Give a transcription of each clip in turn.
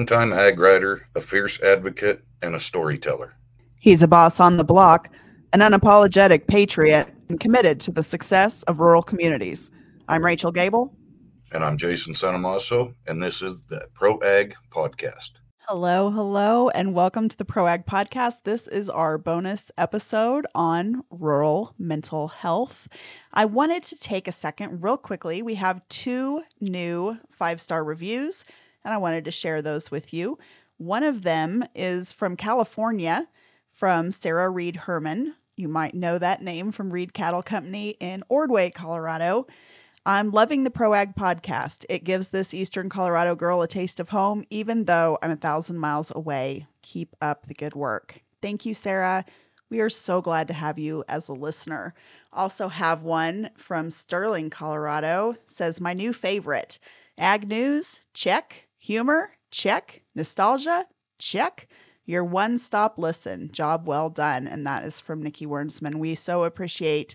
She's a longtime ag writer, a fierce advocate, and a storyteller. He's a boss on the block, an unapologetic patriot, and committed to the success of rural communities. I'm Rachel Gabel. And I'm Jason Sanamaso, and this is the Pro Ag Podcast. Hello, hello, and welcome to the ProAg Podcast. This is our bonus episode on rural mental health. I wanted to take a second, real quickly. We have two new five star reviews, and I wanted to share those with you. One of them is from California, from Sarah Reed Herman. You might know that name from Reed Cattle Company in Ordway, Colorado. I'm loving the ProAg podcast. It gives this Eastern Colorado girl a taste of home, even though I'm a thousand miles away. Keep up the good work. Thank you, Sarah. We are so glad to have you as a listener. Also have one from Sterling, Colorado. Says my new favorite. Ag news, check. Humor, check. Nostalgia, check. Your one-stop listen. Job well done. And that is from Nikki Wernsman. We so appreciate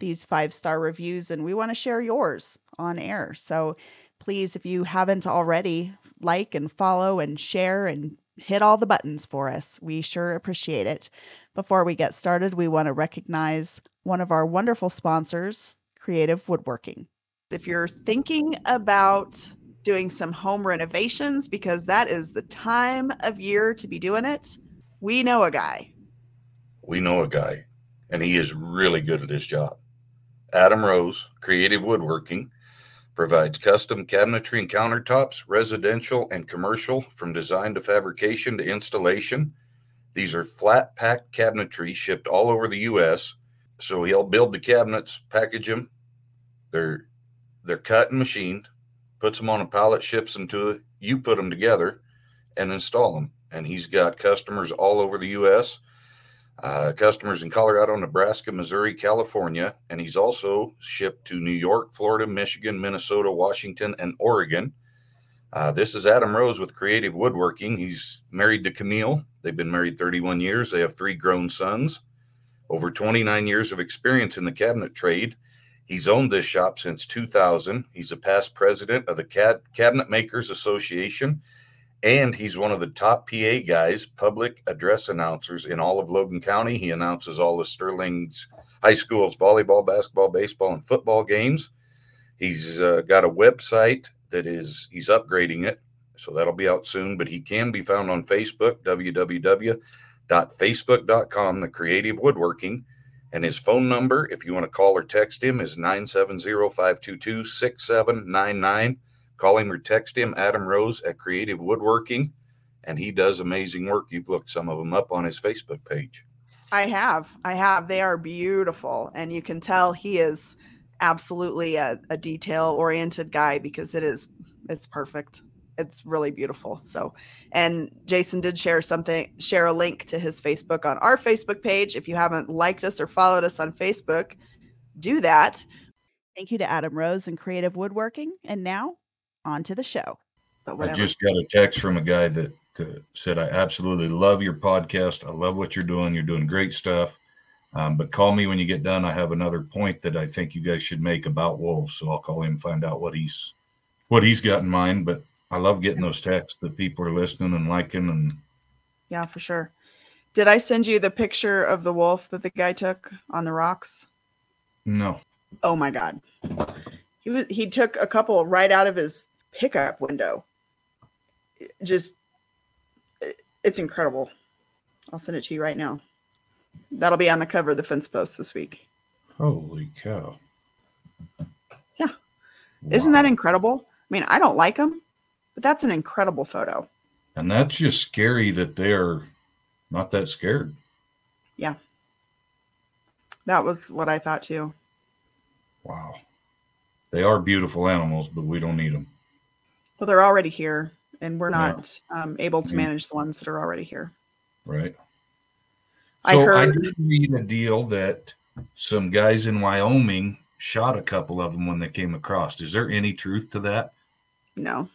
these five star reviews and we want to share yours on air. So please, if you haven't already, like and follow and share and hit all the buttons for us. We sure appreciate it. Before we get started, we want to recognize one of our wonderful sponsors, Creative Woodworking. If you're thinking about doing some home renovations, because that is the time of year to be doing it, we know a guy. We know a guy, and he is really good at his job. Adam Rose, Creative Woodworking, provides custom cabinetry and countertops, residential and commercial, from design to fabrication to installation. These are flat packed cabinetry shipped all over the U.S. So he'll build the cabinets, package them. They're they're cut and machined, puts them on a pallet, ships them to it. You put them together and install them. And he's got customers all over the U.S uh, customers in Colorado, Nebraska, Missouri, California, and he's also shipped to New York, Florida, Michigan, Minnesota, Washington, and Oregon. Uh, this is Adam Rose with Creative Woodworking. He's married to Camille. They've been married 31 years. They have three grown sons, over 29 years of experience in the cabinet trade. He's owned this shop since 2000. He's a past president of the Cabinet Makers Association and he's one of the top PA guys, public address announcers in all of Logan County. He announces all the Sterling's high schools volleyball, basketball, baseball, and football games. He's uh, got a website that is he's upgrading it, so that'll be out soon. But he can be found on Facebook, www.facebook.com, the Creative Woodworking. And his phone number, if you want to call or text him, is 970 522 6799. Call him or text him, Adam Rose at Creative Woodworking, and he does amazing work. You've looked some of them up on his Facebook page. I have. I have. They are beautiful. And you can tell he is absolutely a, a detail oriented guy because it is it's perfect. It's really beautiful. So and Jason did share something, share a link to his Facebook on our Facebook page. If you haven't liked us or followed us on Facebook, do that. Thank you to Adam Rose and Creative Woodworking. And now on to the show. I just got a text from a guy that uh, said, I absolutely love your podcast. I love what you're doing. You're doing great stuff. Um, but call me when you get done. I have another point that I think you guys should make about wolves. So I'll call him and find out what he's what he's got in mind. But I love getting those texts that people are listening and liking and yeah, for sure. Did I send you the picture of the wolf that the guy took on the rocks? No. Oh my god. He was he took a couple right out of his pickup window. Just, it's incredible. I'll send it to you right now. That'll be on the cover of the fence post this week. Holy cow. Yeah. Wow. Isn't that incredible? I mean, I don't like them, but that's an incredible photo. And that's just scary that they're not that scared. Yeah. That was what I thought too. Wow. They are beautiful animals, but we don't need them. Well, they're already here, and we're not yeah. um, able to manage the ones that are already here. Right. So I, heard, I did read a deal that some guys in Wyoming shot a couple of them when they came across. Is there any truth to that? No.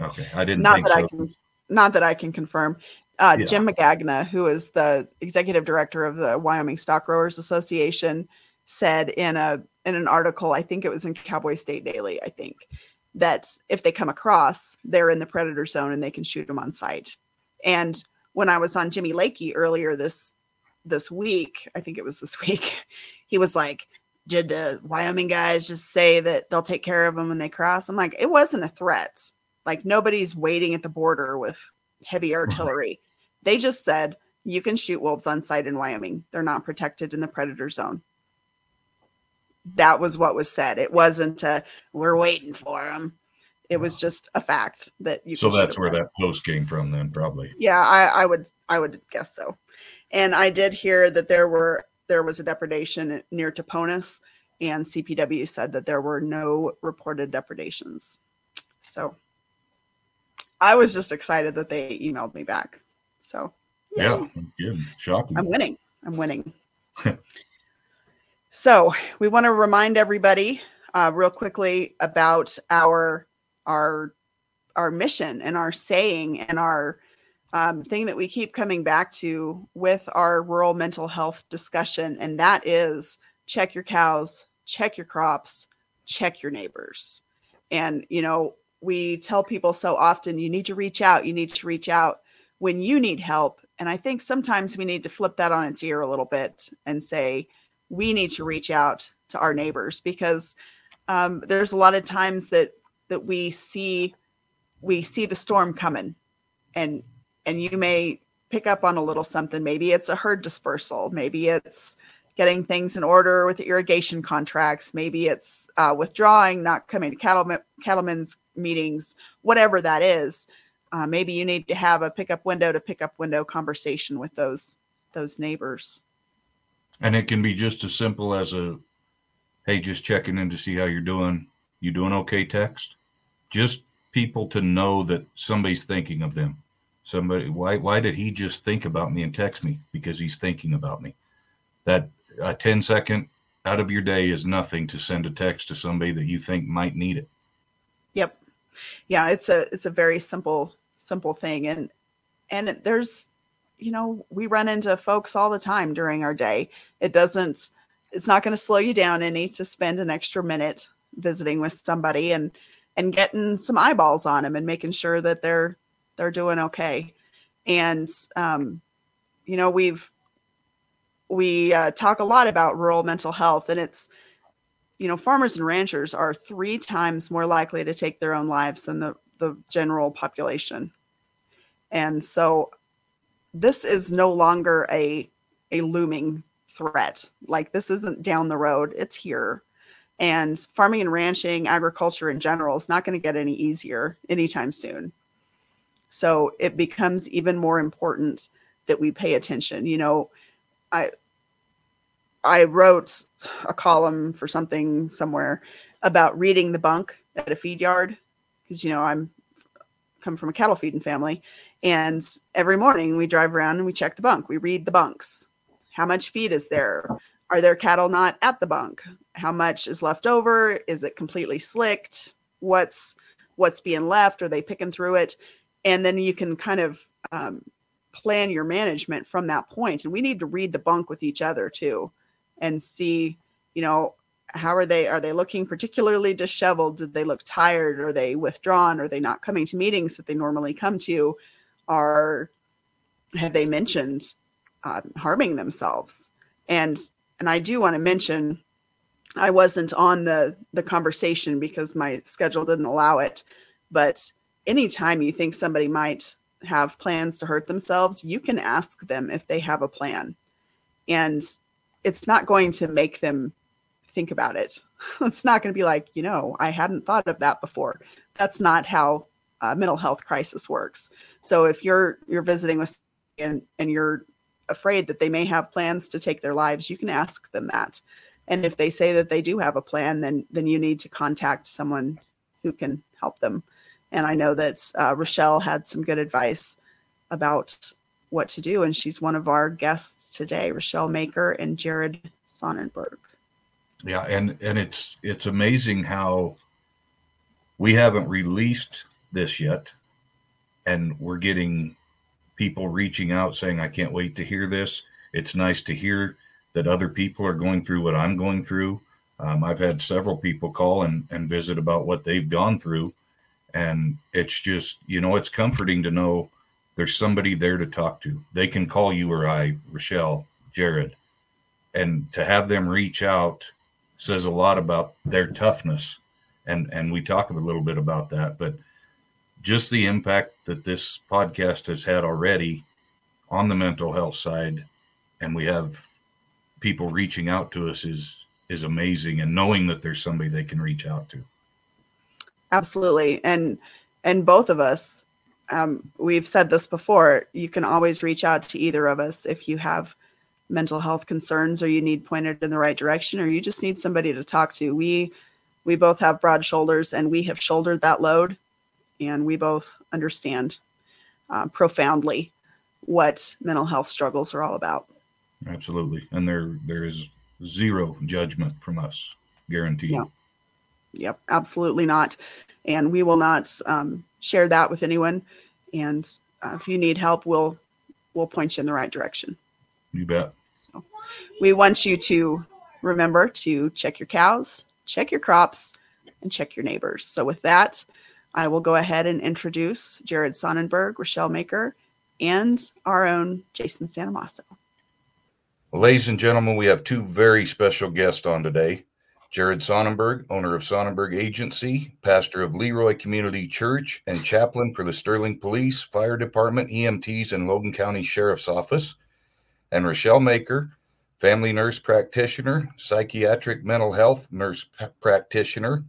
Okay, I didn't not think that so. I can, not that I can confirm. Uh, yeah. Jim Magagna, who is the executive director of the Wyoming Stock Growers Association, said in a in an article, I think it was in Cowboy State Daily, I think, that if they come across, they're in the predator zone and they can shoot them on sight. And when I was on Jimmy Lakey earlier this this week, I think it was this week, he was like, "Did the Wyoming guys just say that they'll take care of them when they cross?" I'm like, "It wasn't a threat. Like nobody's waiting at the border with heavy artillery. They just said you can shoot wolves on sight in Wyoming. They're not protected in the predator zone." That was what was said. It wasn't a we're waiting for them it was just a fact that you so that's where that post came from then probably yeah I, I would i would guess so and i did hear that there were there was a depredation near Toponas, and cpw said that there were no reported depredations so i was just excited that they emailed me back. So yeah, yeah shocking. I'm winning. I'm winning. So we want to remind everybody uh, real quickly about our our our mission and our saying and our um, thing that we keep coming back to with our rural mental health discussion, and that is check your cows, check your crops, check your neighbors. And, you know, we tell people so often you need to reach out, you need to reach out when you need help. And I think sometimes we need to flip that on its ear a little bit and say, we need to reach out to our neighbors because um, there's a lot of times that that we see we see the storm coming and and you may pick up on a little something maybe it's a herd dispersal maybe it's getting things in order with the irrigation contracts maybe it's uh, withdrawing not coming to cattle, cattlemen's meetings whatever that is uh, maybe you need to have a pickup window to pickup window conversation with those those neighbors and it can be just as simple as a hey just checking in to see how you're doing you doing okay text just people to know that somebody's thinking of them. Somebody, why, why did he just think about me and text me? Because he's thinking about me. That a 10 second out of your day is nothing to send a text to somebody that you think might need it. Yep. Yeah, it's a it's a very simple simple thing and and there's you know, we run into folks all the time during our day. It doesn't it's not going to slow you down any to spend an extra minute visiting with somebody and and getting some eyeballs on them and making sure that they're they're doing okay. And um, you know, we've we uh, talk a lot about rural mental health, and it's you know, farmers and ranchers are three times more likely to take their own lives than the the general population. And so this is no longer a a looming threat. Like this isn't down the road, it's here. And farming and ranching, agriculture in general, is not going to get any easier anytime soon. So it becomes even more important that we pay attention. You know, I I wrote a column for something somewhere about reading the bunk at a feed yard because you know I'm come from a cattle feeding family and every morning we drive around and we check the bunk we read the bunks how much feed is there are there cattle not at the bunk? How much is left over? Is it completely slicked? What's what's being left? Are they picking through it? And then you can kind of um, plan your management from that point. And we need to read the bunk with each other too, and see, you know, how are they? Are they looking particularly disheveled? Did they look tired? Are they withdrawn? Are they not coming to meetings that they normally come to? Are have they mentioned uh, harming themselves? And and I do want to mention I wasn't on the the conversation because my schedule didn't allow it. But anytime you think somebody might have plans to hurt themselves, you can ask them if they have a plan. And it's not going to make them think about it. It's not going to be like, you know, I hadn't thought of that before. That's not how a mental health crisis works. So if you're you're visiting with and and you're afraid that they may have plans to take their lives, you can ask them that. And if they say that they do have a plan, then then you need to contact someone who can help them. And I know that uh, Rachelle had some good advice about what to do, and she's one of our guests today, Rachelle Maker and Jared Sonnenberg. Yeah, and and it's it's amazing how we haven't released this yet, and we're getting people reaching out saying, I can't wait to hear this. It's nice to hear that other people are going through what I'm going through. Um, I've had several people call and, and visit about what they've gone through. And it's just, you know, it's comforting to know there's somebody there to talk to. They can call you or I, Rachelle, Jared, and to have them reach out says a lot about their toughness. And and we talk a little bit about that, but just the impact that this podcast has had already on the mental health side, and we have people reaching out to us is is amazing and knowing that there's somebody they can reach out to absolutely and and both of us um, we've said this before you can always reach out to either of us if you have mental health concerns or you need pointed in the right direction or you just need somebody to talk to we we both have broad shoulders and we have shouldered that load and we both understand uh, profoundly what mental health struggles are all about absolutely and there there is zero judgment from us, guaranteed. Yeah. Yep, absolutely not. And we will not um, share that with anyone. And uh, if you need help, we'll we'll point you in the right direction. You bet. So we want you to remember to check your cows, check your crops, and check your neighbors. So with that, I will go ahead and introduce Jared Sonnenberg, Rachelle Maker, and our own Jason Santamasso. Well, ladies and gentlemen, we have two very special guests on today. Jared Sonnenberg, owner of Sonnenberg Agency, pastor of Leroy Community Church, and chaplain for the Sterling Police, Fire Department, EMTs, and Logan County Sheriff's Office. And Rachelle Maker, family nurse practitioner, psychiatric mental health nurse p- practitioner,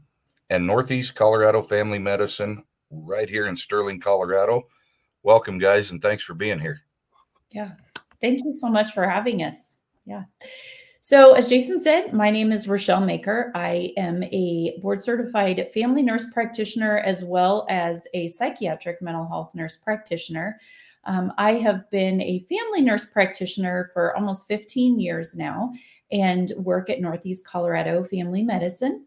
and Northeast Colorado Family Medicine right here in Sterling, Colorado. Welcome, guys, and thanks for being here. Yeah, Thank you so much for having us. Yeah. So, as Jason said, my name is Rachelle Maker. I am a board certified family nurse practitioner as well as a psychiatric mental health nurse practitioner. Um, I have been a family nurse practitioner for almost 15 years now and work at Northeast Colorado Family Medicine.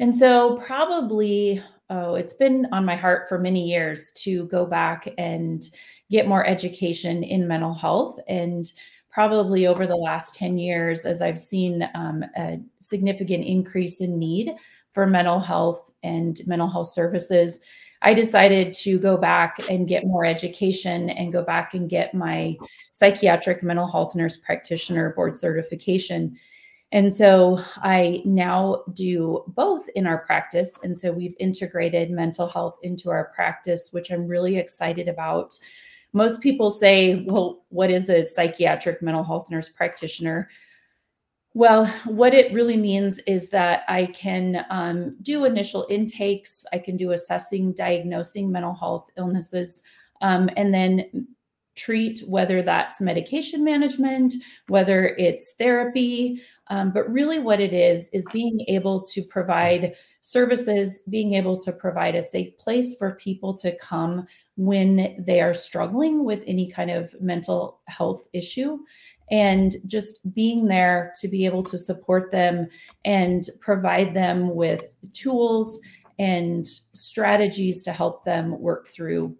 And so, probably, oh, it's been on my heart for many years to go back and get more education in mental health. And probably over the last 10 years, as I've seen um, a significant increase in need for mental health and mental health services, I decided to go back and get more education and go back and get my psychiatric mental health nurse practitioner board certification. And so I now do both in our practice. And so we've integrated mental health into our practice, which I'm really excited about most people say, well, what is a psychiatric mental health nurse practitioner? Well, what it really means is that I can um, do initial intakes, I can do assessing, diagnosing mental health illnesses, um, and then treat whether that's medication management, whether it's therapy. Um, but really, what it is, is being able to provide services, being able to provide a safe place for people to come when they are struggling with any kind of mental health issue and just being there to be able to support them and provide them with tools and strategies to help them work through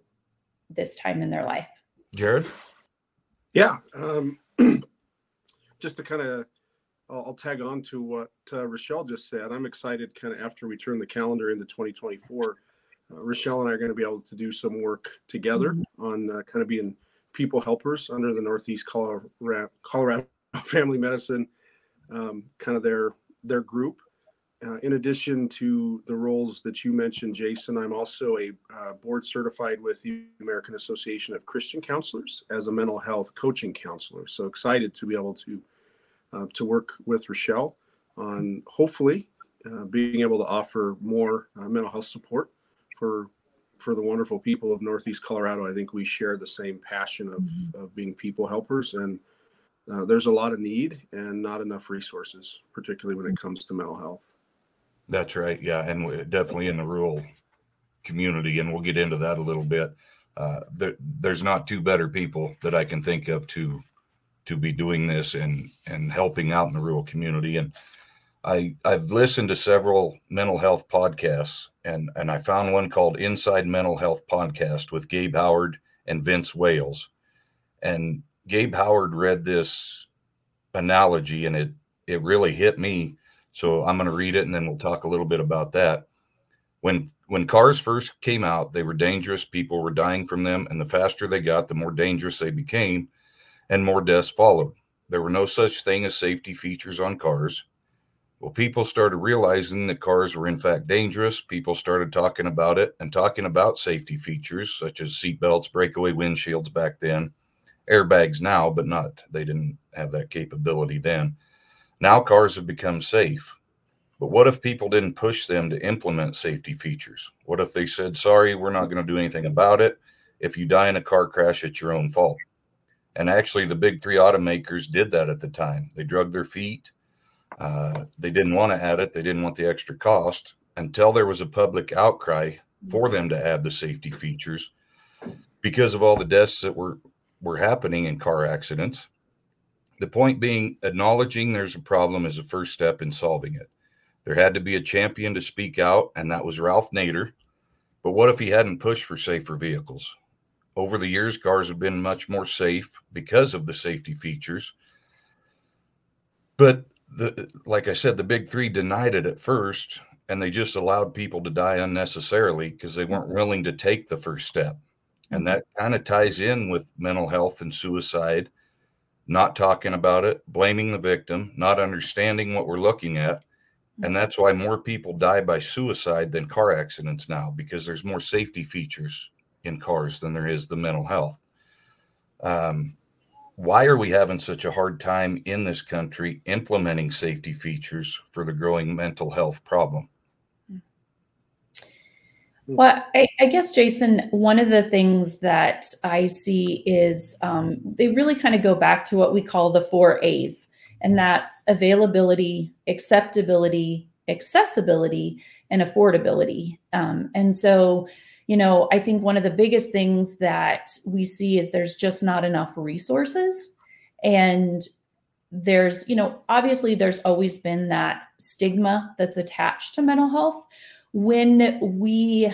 this time in their life. Jared? Yeah. Um, just to kind of, I'll, I'll, tag on to what uh, Rachelle just said. I'm excited kind of after we turn the calendar into 2024 uh, Rachelle and I are going to be able to do some work together mm-hmm. on uh, kind of being people helpers under the Northeast Colorado, Colorado Family Medicine, um, kind of their their group. Uh, in addition to the roles that you mentioned, Jason, I'm also a uh, board certified with the American Association of Christian Counselors as a mental health coaching counselor. So excited to be able to uh, to work with Rachelle on hopefully uh, being able to offer more mental health support for for the wonderful people of Northeast Colorado. I think we share the same passion of, mm-hmm. of being people helpers, and uh, there's a lot of need and not enough resources, particularly when it mm-hmm. comes to mental health. That's right. Yeah, and definitely in the rural community, and we'll get into that a little bit. Uh, there, there's not two better people that I can think of to to be doing this and and helping out in the rural community. And I I've listened to several mental health podcasts and and I found one called Inside Mental Health Podcast with Gabe Howard and Vince Wales. And Gabe Howard read this analogy and it it really hit me. So I'm going to read it and then we'll talk a little bit about that. When when cars first came out, they were dangerous. People were dying from them, and the faster they got, the more dangerous they became, and more deaths followed. There were no such thing as safety features on cars. Well, people started realizing that cars were in fact dangerous. People started talking about it and talking about safety features such as seatbelts, breakaway windshields back then, airbags now, but not, they didn't have that capability then. Now cars have become safe. But what if people didn't push them to implement safety features? What if they said, sorry, we're not going to do anything about it? If you die in a car crash, it's your own fault. And actually, the big three automakers did that at the time. They drug their feet uh, they didn't want to add it. They didn't want the extra cost until there was a public outcry for them to add the safety features because of all the deaths that were were happening in car accidents. The point being, acknowledging there's a problem is the first step in solving it. There had to be a champion to speak out, and that was Ralph Nader. But what if he hadn't pushed for safer vehicles? Over the years, cars have been much more safe because of the safety features. But the like I said, the big three denied it at first, and they just allowed people to die unnecessarily because they weren't willing to take the first step. And that kind of ties in with mental health and suicide, not talking about it, blaming the victim, not understanding what we're looking at. And that's why more people die by suicide than car accidents now, because there's more safety features in cars than there is the mental health. Um, why are we having such a hard time in this country implementing safety features for the growing mental health problem? Well, I, I, guess, Jason, one of the things that I see is um, they really kind of go back to what we call the four A's, and that's availability, acceptability, accessibility, and affordability. Um, and so, you know, I think one of the biggest things that we see is there's just not enough resources. And there's, you know, obviously there's always been that stigma that's attached to mental health. When we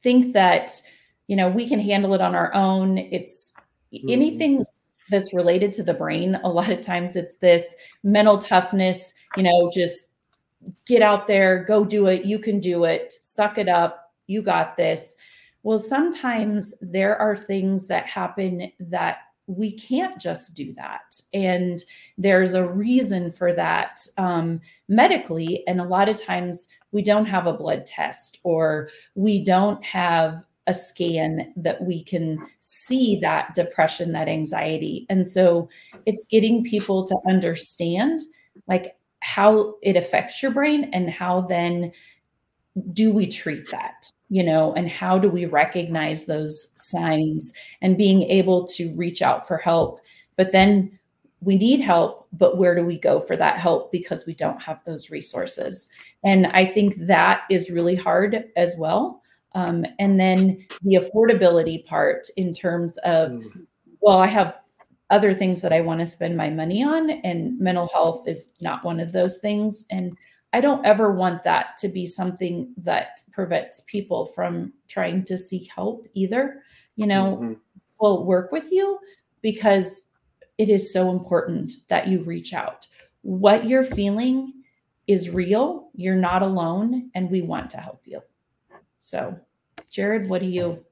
think that, you know, we can handle it on our own, it's mm-hmm. anything that's related to the brain. A lot of times it's this mental toughness, you know, just get out there, go do it. You can do it, suck it up, you got this. Well, sometimes there are things that happen that we can't just do that. And there's a reason for that um, medically. And a lot of times we don't have a blood test or we don't have a scan that we can see that depression, that anxiety. And so it's getting people to understand like how it affects your brain and how then do we treat that you know and how do we recognize those signs and being able to reach out for help? But then we need help but where do we go for that help? Because we don't have those resources. And i think that is really hard as well. Um, and then the affordability part in terms of mm. well i have other things that i want to spend my money on and mental health is not one of those things. And I don't ever want that to be something that prevents people from trying to seek help either. You know, mm-hmm. we'll work with you because it is so important that you reach out. What you're feeling is real. You're not alone, and we want to help you. So, Jared, what do you,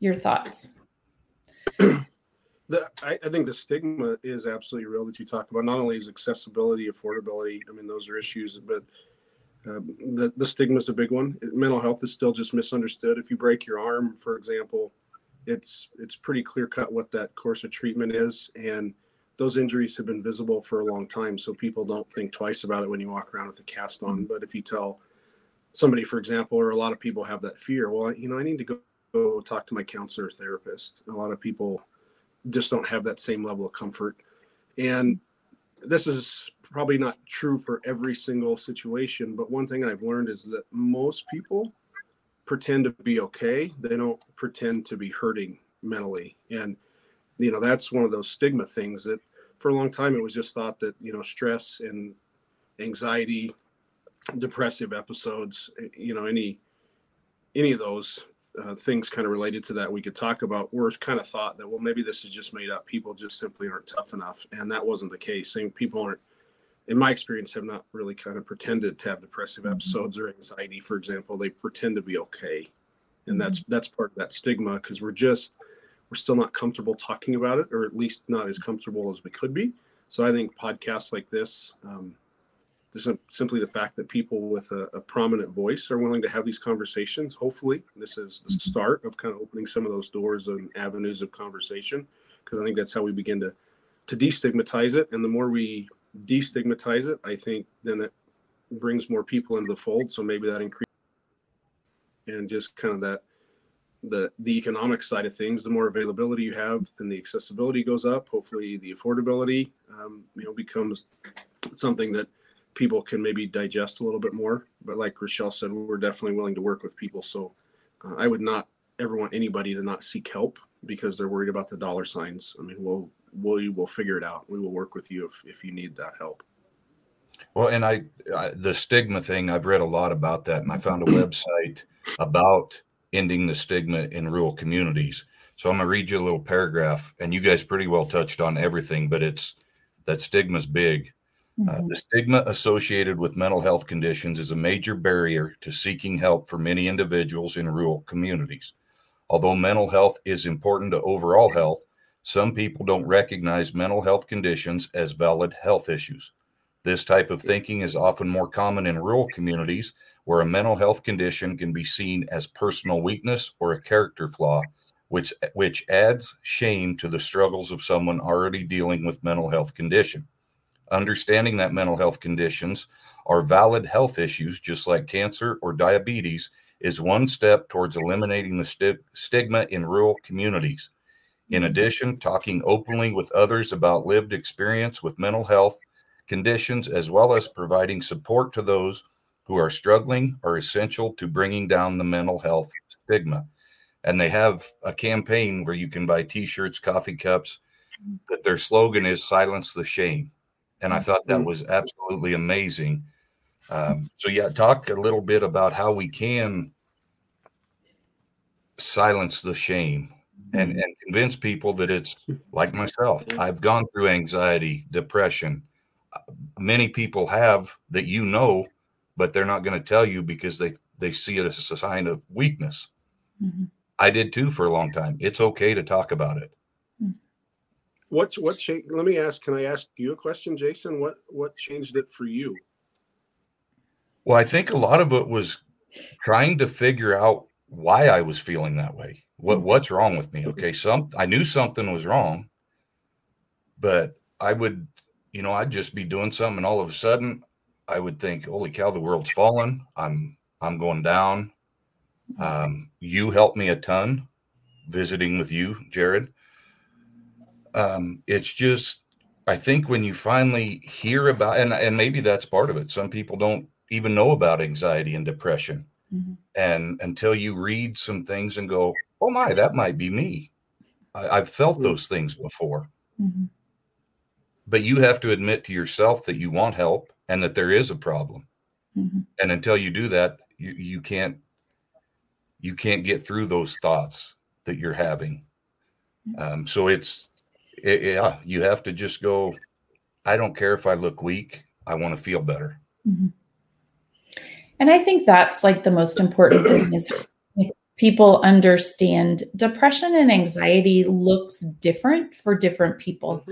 your thoughts? The, I, I, think the stigma is absolutely real that you talk about. Not only is accessibility, affordability, I mean, those are issues, but uh, the, the stigma is a big one. Mental health is still just misunderstood. If you break your arm, for example, it's it's pretty clear cut what that course of treatment is, and those injuries have been visible for a long time. So people don't think twice about it when you walk around with a cast on. But if you tell somebody, for example, or a lot of people have that fear, well, you know, I need to go, go talk to my counselor or therapist. A lot of people just don't have that same level of comfort. And this is probably not true for every single situation, but one thing I've learned is that most people pretend to be okay. They don't pretend to be hurting mentally. And, you know, that's one of those stigma things that for a long time it was just thought that, you know, stress and anxiety, depressive episodes, you know, any any of those uh, things kind of related to that we could talk about were kind of thought that well maybe this is just made up people just simply aren't tough enough and that wasn't the case same people aren't in my experience, have not really kind of pretended to have depressive Mm-hmm. episodes or anxiety, for example. They pretend to be okay, and that's Mm-hmm. that's part of that stigma because we're just we're still not comfortable talking about it, or at least not as comfortable as we could be. So I think podcasts like this, um, sim- simply the fact that people with a, a prominent voice are willing to have these conversations. Hopefully, this is the start of kind of opening some of those doors and avenues of conversation, because I think that's how we begin to to destigmatize it. And the more we destigmatize it, I think then it brings more people into the fold. So maybe that increase and just kind of that the the economic side of things. The more availability you have, then the accessibility goes up. Hopefully, the affordability um, you know becomes something that people can maybe digest a little bit more. But like Rachelle said, we're definitely willing to work with people. So uh, I would not ever want anybody to not seek help because they're worried about the dollar signs. I mean, we'll we will we'll figure it out. We will work with you if if you need that help. Well, and I, I the stigma thing, I've read a lot about that, and I found a website about ending the stigma in rural communities. So I'm gonna read you a little paragraph, and you guys pretty well touched on everything, but it's that stigma's big. Uh, Mhm. the stigma associated with mental health conditions is a major barrier to seeking help for many individuals in rural communities. Although mental health is important to overall health, some people don't recognize mental health conditions as valid health issues. This type of thinking is often more common in rural communities where a mental health condition can be seen as personal weakness or a character flaw, which, which adds shame to the struggles of someone already dealing with mental health condition. Understanding that mental health conditions are valid health issues, just like cancer or diabetes, is one step towards eliminating the sti- stigma in rural communities. In addition, talking openly with others about lived experience with mental health conditions, as well as providing support to those who are struggling, are essential to bringing down the mental health stigma. And they have a campaign where you can buy t shirts, coffee cups, that their slogan is silence the shame. And I thought that was absolutely amazing. Um, so, yeah, talk a little bit about how we can silence the shame and, and convince people that it's like myself. I've gone through anxiety, depression. Many people have that you know, but they're not going to tell you because they, they see it as a sign of weakness. Mhm. I did too for a long time. It's okay to talk about it. What what changed? Let me ask. Can I ask you a question, Jason? What what changed it for you? Well, I think a lot of it was trying to figure out why I was feeling that way. What mm-hmm. what's wrong with me? Mm-hmm. Okay, some I knew something was wrong, but I would, you know, I'd just be doing something, and all of a sudden, I would think, "Holy cow, the world's fallen. I'm I'm going down." Mm-hmm. Um, you helped me a ton visiting with you, Jared. Um, it's just, I think when you finally hear about, and and maybe that's part of it. Some people don't even know about anxiety and depression Mhm. and until you read some things and go oh my that might be me I, i've felt those things before Mhm. but you have to admit to yourself that you want help and that there is a problem Mhm. and until you do that you, you can't you can't get through those thoughts that you're having um, so it's it, yeah you have to just go i don't care if i look weak i want to feel better Mhm. And I think that's like the most important thing is people understand depression and anxiety looks different for different people.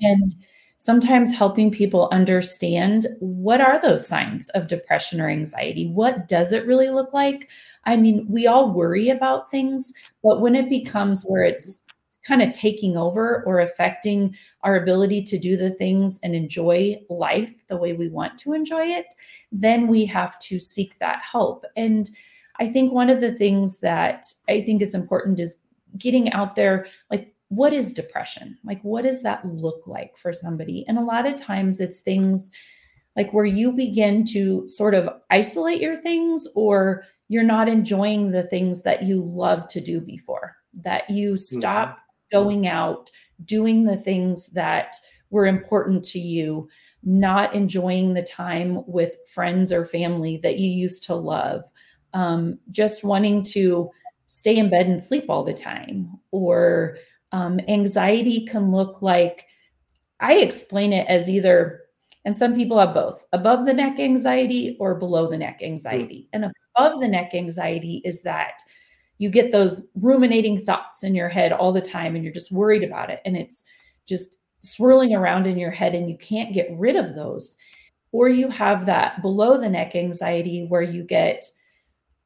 And sometimes helping people understand what are those signs of depression or anxiety? What does it really look like? I mean, we all worry about things, but when it becomes where it's kind of taking over or affecting our ability to do the things and enjoy life the way we want to enjoy it, then we have to seek that help. And I think one of the things that I think is important is getting out there like, what is depression? Like, what does that look like for somebody? And a lot of times it's things like where you begin to sort of isolate your things or you're not enjoying the things that you love to do before, that you mm-hmm. stop going out, doing the things that were important to you, not enjoying the time with friends or family that you used to love, um, just wanting to stay in bed and sleep all the time, or um, anxiety can look like I explain it as either And some people have both above the neck anxiety or below the neck anxiety. And above the neck anxiety is that you get those ruminating thoughts in your head all the time and you're just worried about it. And it's just swirling around in your head and you can't get rid of those. Or you have that below the neck anxiety where you get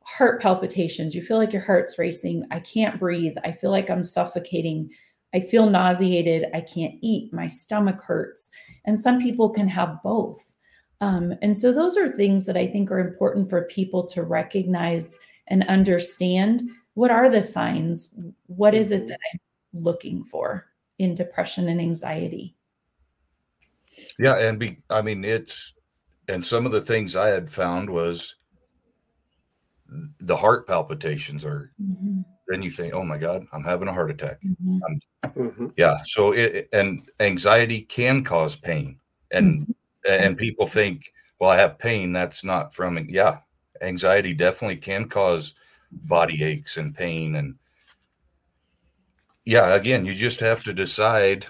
heart palpitations. You feel like your heart's racing. I can't breathe. I feel like I'm suffocating. I feel nauseated. I can't eat. My stomach hurts. And some people can have both. Um, and so those are things that I think are important for people to recognize and understand. What are the signs? What is it that I'm looking for in depression and anxiety? Yeah, and be I mean it's and some of the things I had found was the heart palpitations are mm-hmm. then you think, oh my God, I'm having a heart attack. Mm-hmm. Mm-hmm. Yeah. So it and anxiety can cause pain. And mm-hmm. and people think, well, I have pain. That's not from yeah. Anxiety definitely can cause body aches and pain. And yeah, again, you just have to decide,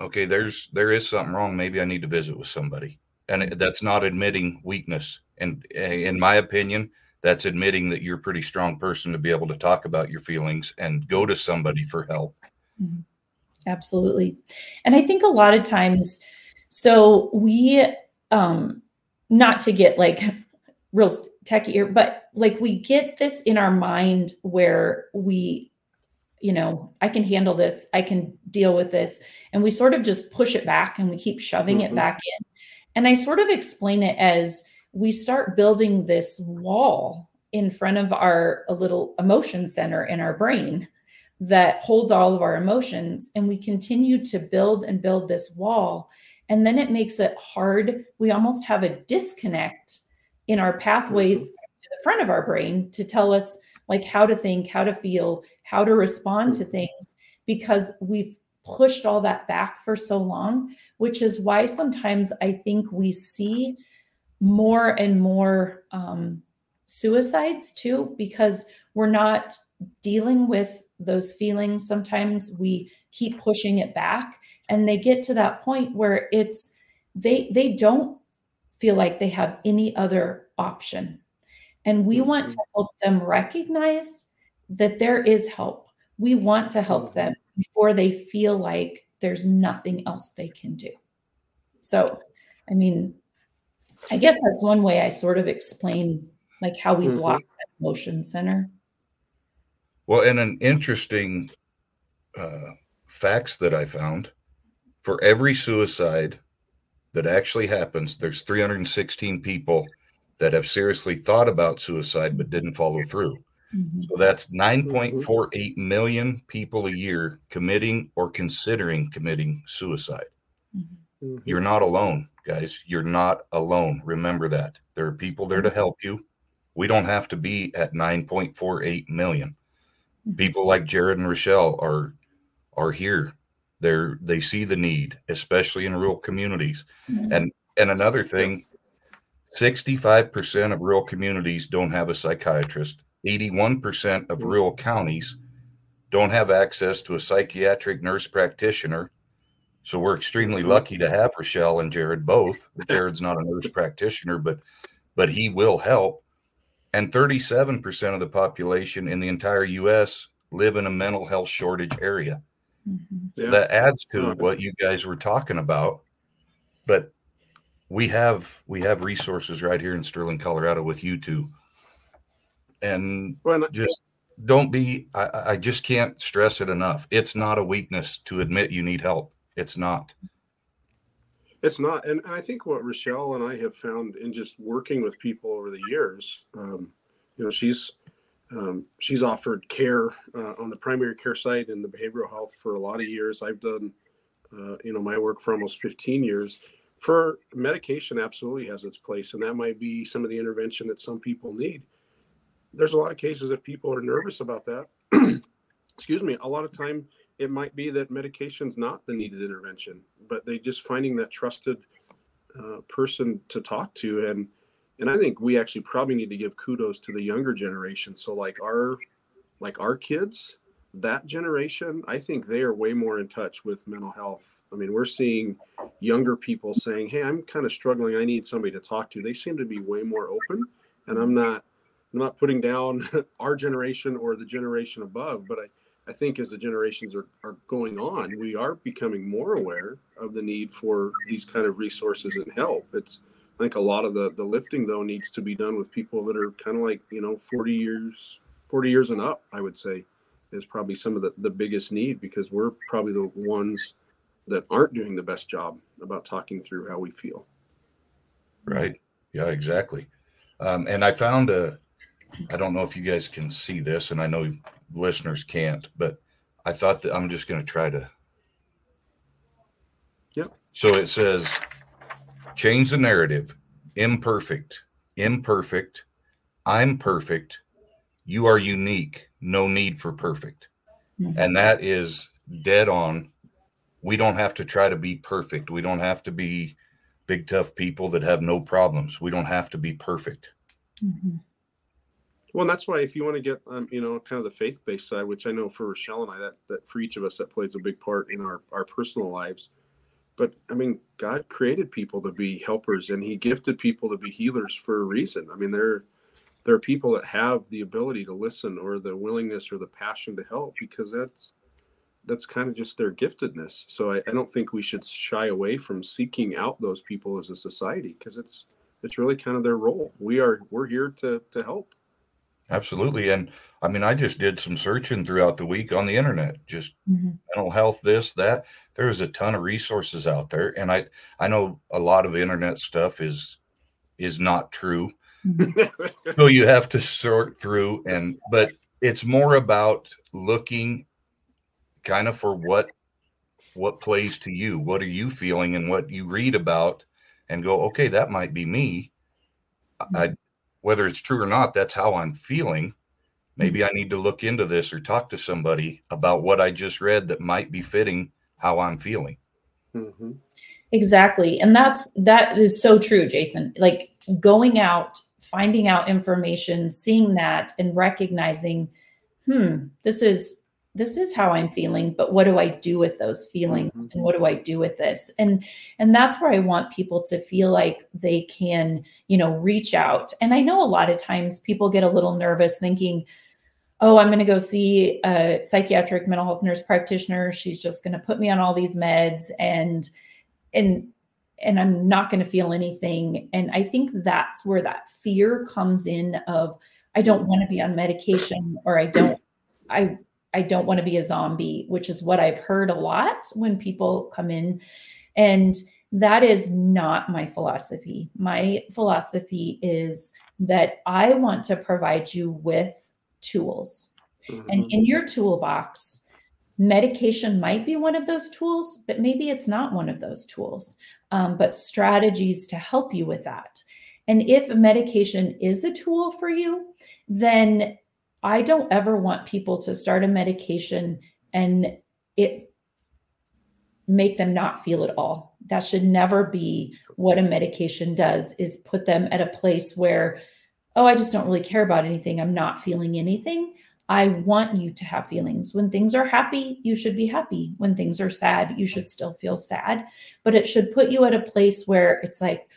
okay, there's there is something wrong. Maybe I need to visit with somebody. And that's not admitting weakness. And in my opinion, that's admitting that you're a pretty strong person to be able to talk about your feelings and go to somebody for help. Mm-hmm. Absolutely. And I think a lot of times, so we, um, not to get like real techy here, but like we get this in our mind where we, you know, I can handle this, I can deal with this. And we sort of just push it back and we keep shoving mm-hmm. it back in. And I sort of explain it as, we start building this wall in front of our a little emotion center in our brain that holds all of our emotions and we continue to build and build this wall and then it makes it hard we almost have a disconnect in our pathways mm-hmm. To the front of our brain to tell us like how to think how to feel how to respond to mm-hmm. things because we've pushed all that back for so long which is why sometimes i think we see more and more um, suicides too, because we're not dealing with those feelings. Sometimes we keep pushing it back, and they get to that point where it's they they don't feel like they have any other option. And we want to help them recognize that there is help. We want to help them before they feel like there's nothing else they can do. So, I mean, I guess that's one way I sort of explain like how we mm-hmm. block that motion center. Well, and an interesting uh, facts that I found for every suicide that actually happens, there's 316 people that have seriously thought about suicide but didn't follow through. Mm-hmm. So that's 9.48 million people a year committing or considering committing suicide. Mm-hmm. You're not alone guys. You're not alone. Remember that. There are people there to mm-hmm. help you. We don't have to be at 9.48 million. Mm-hmm. People like Jared and Rachelle are are here. They're they see the need, especially in rural communities. Mm-hmm. And and another thing, 65% of rural communities don't have a psychiatrist. 81% of rural counties don't have access to a psychiatric nurse practitioner so we're extremely mm-hmm. lucky to have Rachelle and Jared both. Jared's not a nurse practitioner, but but he will help. And 37% of the population in the entire US live in a mental health shortage area. Mm-hmm. So yeah. that adds to what you guys were talking about. But we have we have resources right here in Sterling, Colorado with you two. And well, just don't be I, I just can't stress it enough. It's not a weakness to admit you need help it's not. It's not, and, I think what Rachelle and I have found in just working with people over the years, um, you know, she's um, she's offered care uh, on the primary care side and the behavioral health for a lot of years. I've done, uh, you know, my work for almost 15 years. For medication, absolutely has its place, and that might be some of the intervention that some people need. There's a lot of cases that people are nervous about that. Excuse me. A lot of time it might be that medication's not the needed intervention, but they just finding that trusted uh, person to talk to. And, and I think we actually probably need to give kudos to the younger generation. So like our, like our kids, that generation, I think they are way more in touch with mental health. I mean, we're seeing younger people saying, "Hey, I'm kind of struggling. I need somebody to talk to." They seem to be way more open, and I'm not I'm not putting down our generation or the generation above, but I I think as the generations are, are going on, we are becoming more aware of the need for these kind of resources and help. It's I think a lot of the the lifting though needs to be done with people that are kind of like you know 40 years 40 years and up. I would say is probably some of the, the biggest need because we're probably the ones that aren't doing the best job about talking through how we feel. Right. Yeah, exactly. Um, and I found a, I don't know if you guys can see this, and I know listeners can't, but I thought that I'm just going to try to. Yep. So it says, change the narrative. Imperfect. Imperfect. I'm perfect. You are unique. No need for perfect. Mm-hmm. And that is dead on. We don't have to try to be perfect. We don't have to be big, tough people that have no problems. We don't have to be perfect. Mm-hmm. Well, and that's why if you want to get, um, you know, kind of the faith-based side, which I know for Rachelle and I, that that for each of us that plays a big part in our our personal lives. But I mean, God created people to be helpers, and He gifted people to be healers for a reason. I mean, there there are people that have the ability to listen, or the willingness, or the passion to help, because that's that's kind of just their giftedness. So I, I don't think we should shy away from seeking out those people as a society, because it's it's really kind of their role. We are we're here to to help. Absolutely. And I mean, I just did some searching throughout the week on the internet, just mm-hmm. mental health, this, that. There's a ton of resources out there. And I, I know a lot of internet stuff is, is not true. Mm-hmm. so you have to sort through and, but it's more about looking kind of for what, what plays to you. What are you feeling and what you read about and go, okay, that might be me. I, whether it's true or not, that's how I'm feeling. Maybe I need to look into this or talk to somebody about what I just read that might be fitting how I'm feeling. Mm-hmm. Exactly. And that's that is so true, Jason. Like going out, finding out information, seeing that and recognizing, hmm, this is this is how i'm feeling but what do i do with those feelings mm-hmm. and what do i do with this and and that's where i want people to feel like they can you know reach out and i know a lot of times people get a little nervous thinking oh i'm going to go see a psychiatric mental health nurse practitioner she's just going to put me on all these meds and and and i'm not going to feel anything and i think that's where that fear comes in of i don't want to be on medication or i don't i I don't want to be a zombie, which is what I've heard a lot when people come in. And that is not my philosophy. My philosophy is that I want to provide you with tools. Mm-hmm. And in your toolbox, medication might be one of those tools, but maybe it's not one of those tools, um, but strategies to help you with that. And if medication is a tool for you, then I don't ever want people to start a medication and it make them not feel at all. That should never be what a medication does is put them at a place where oh, I just don't really care about anything. I'm not feeling anything. I want you to have feelings. When things are happy, you should be happy. When things are sad, you should still feel sad. But it should put you at a place where it's like,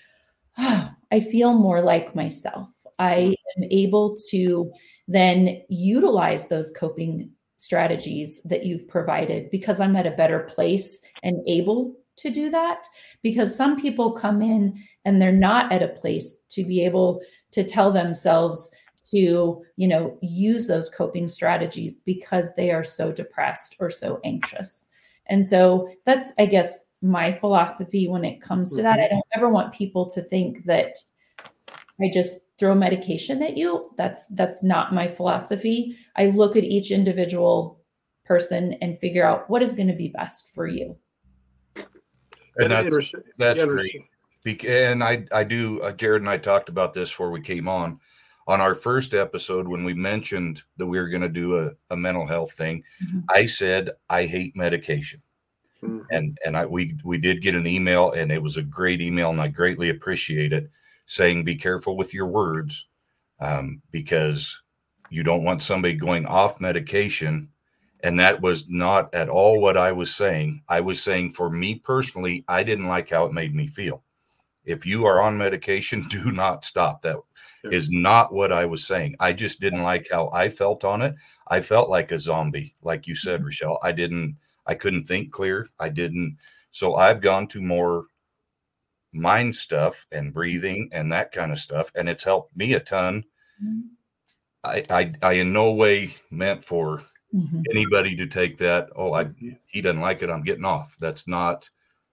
oh, I feel more like myself. I am able to then utilize those coping strategies that you've provided because I'm at a better place and able to do that. Because some people come in and they're not at a place to be able to tell themselves to, you know, use those coping strategies because they are so depressed or so anxious. And so that's, I guess, my philosophy when it comes to that. I mm-hmm. don't ever want people to think that I just throw medication at you. That's that's not my philosophy. I look at each individual person and figure out what is going to be best for you. And that's, that's great. And I, I do, uh, Jared and I talked about this before we came on. On our first episode, when we mentioned that we were going to do a, a mental health thing, mm-hmm. I said, I hate medication. Mm-hmm. And and I we we did get an email and it was a great email and I greatly appreciate it saying be careful with your words um, because you don't want somebody going off medication And that was not at all what I was saying. I was saying for me personally, I didn't like how it made me feel. If you are on medication, do not stop. That is not what I was saying. I just didn't like how I felt on it. I felt like a zombie, like you said, Mm-hmm. Rachelle. I didn't, I couldn't think clear. I didn't. So I've gone to more mind stuff and breathing and that kind of stuff. And it's helped me a ton. I, I, I in no way meant for Mhm. anybody to take that. Oh, I, he doesn't like it. I'm getting off. That's not,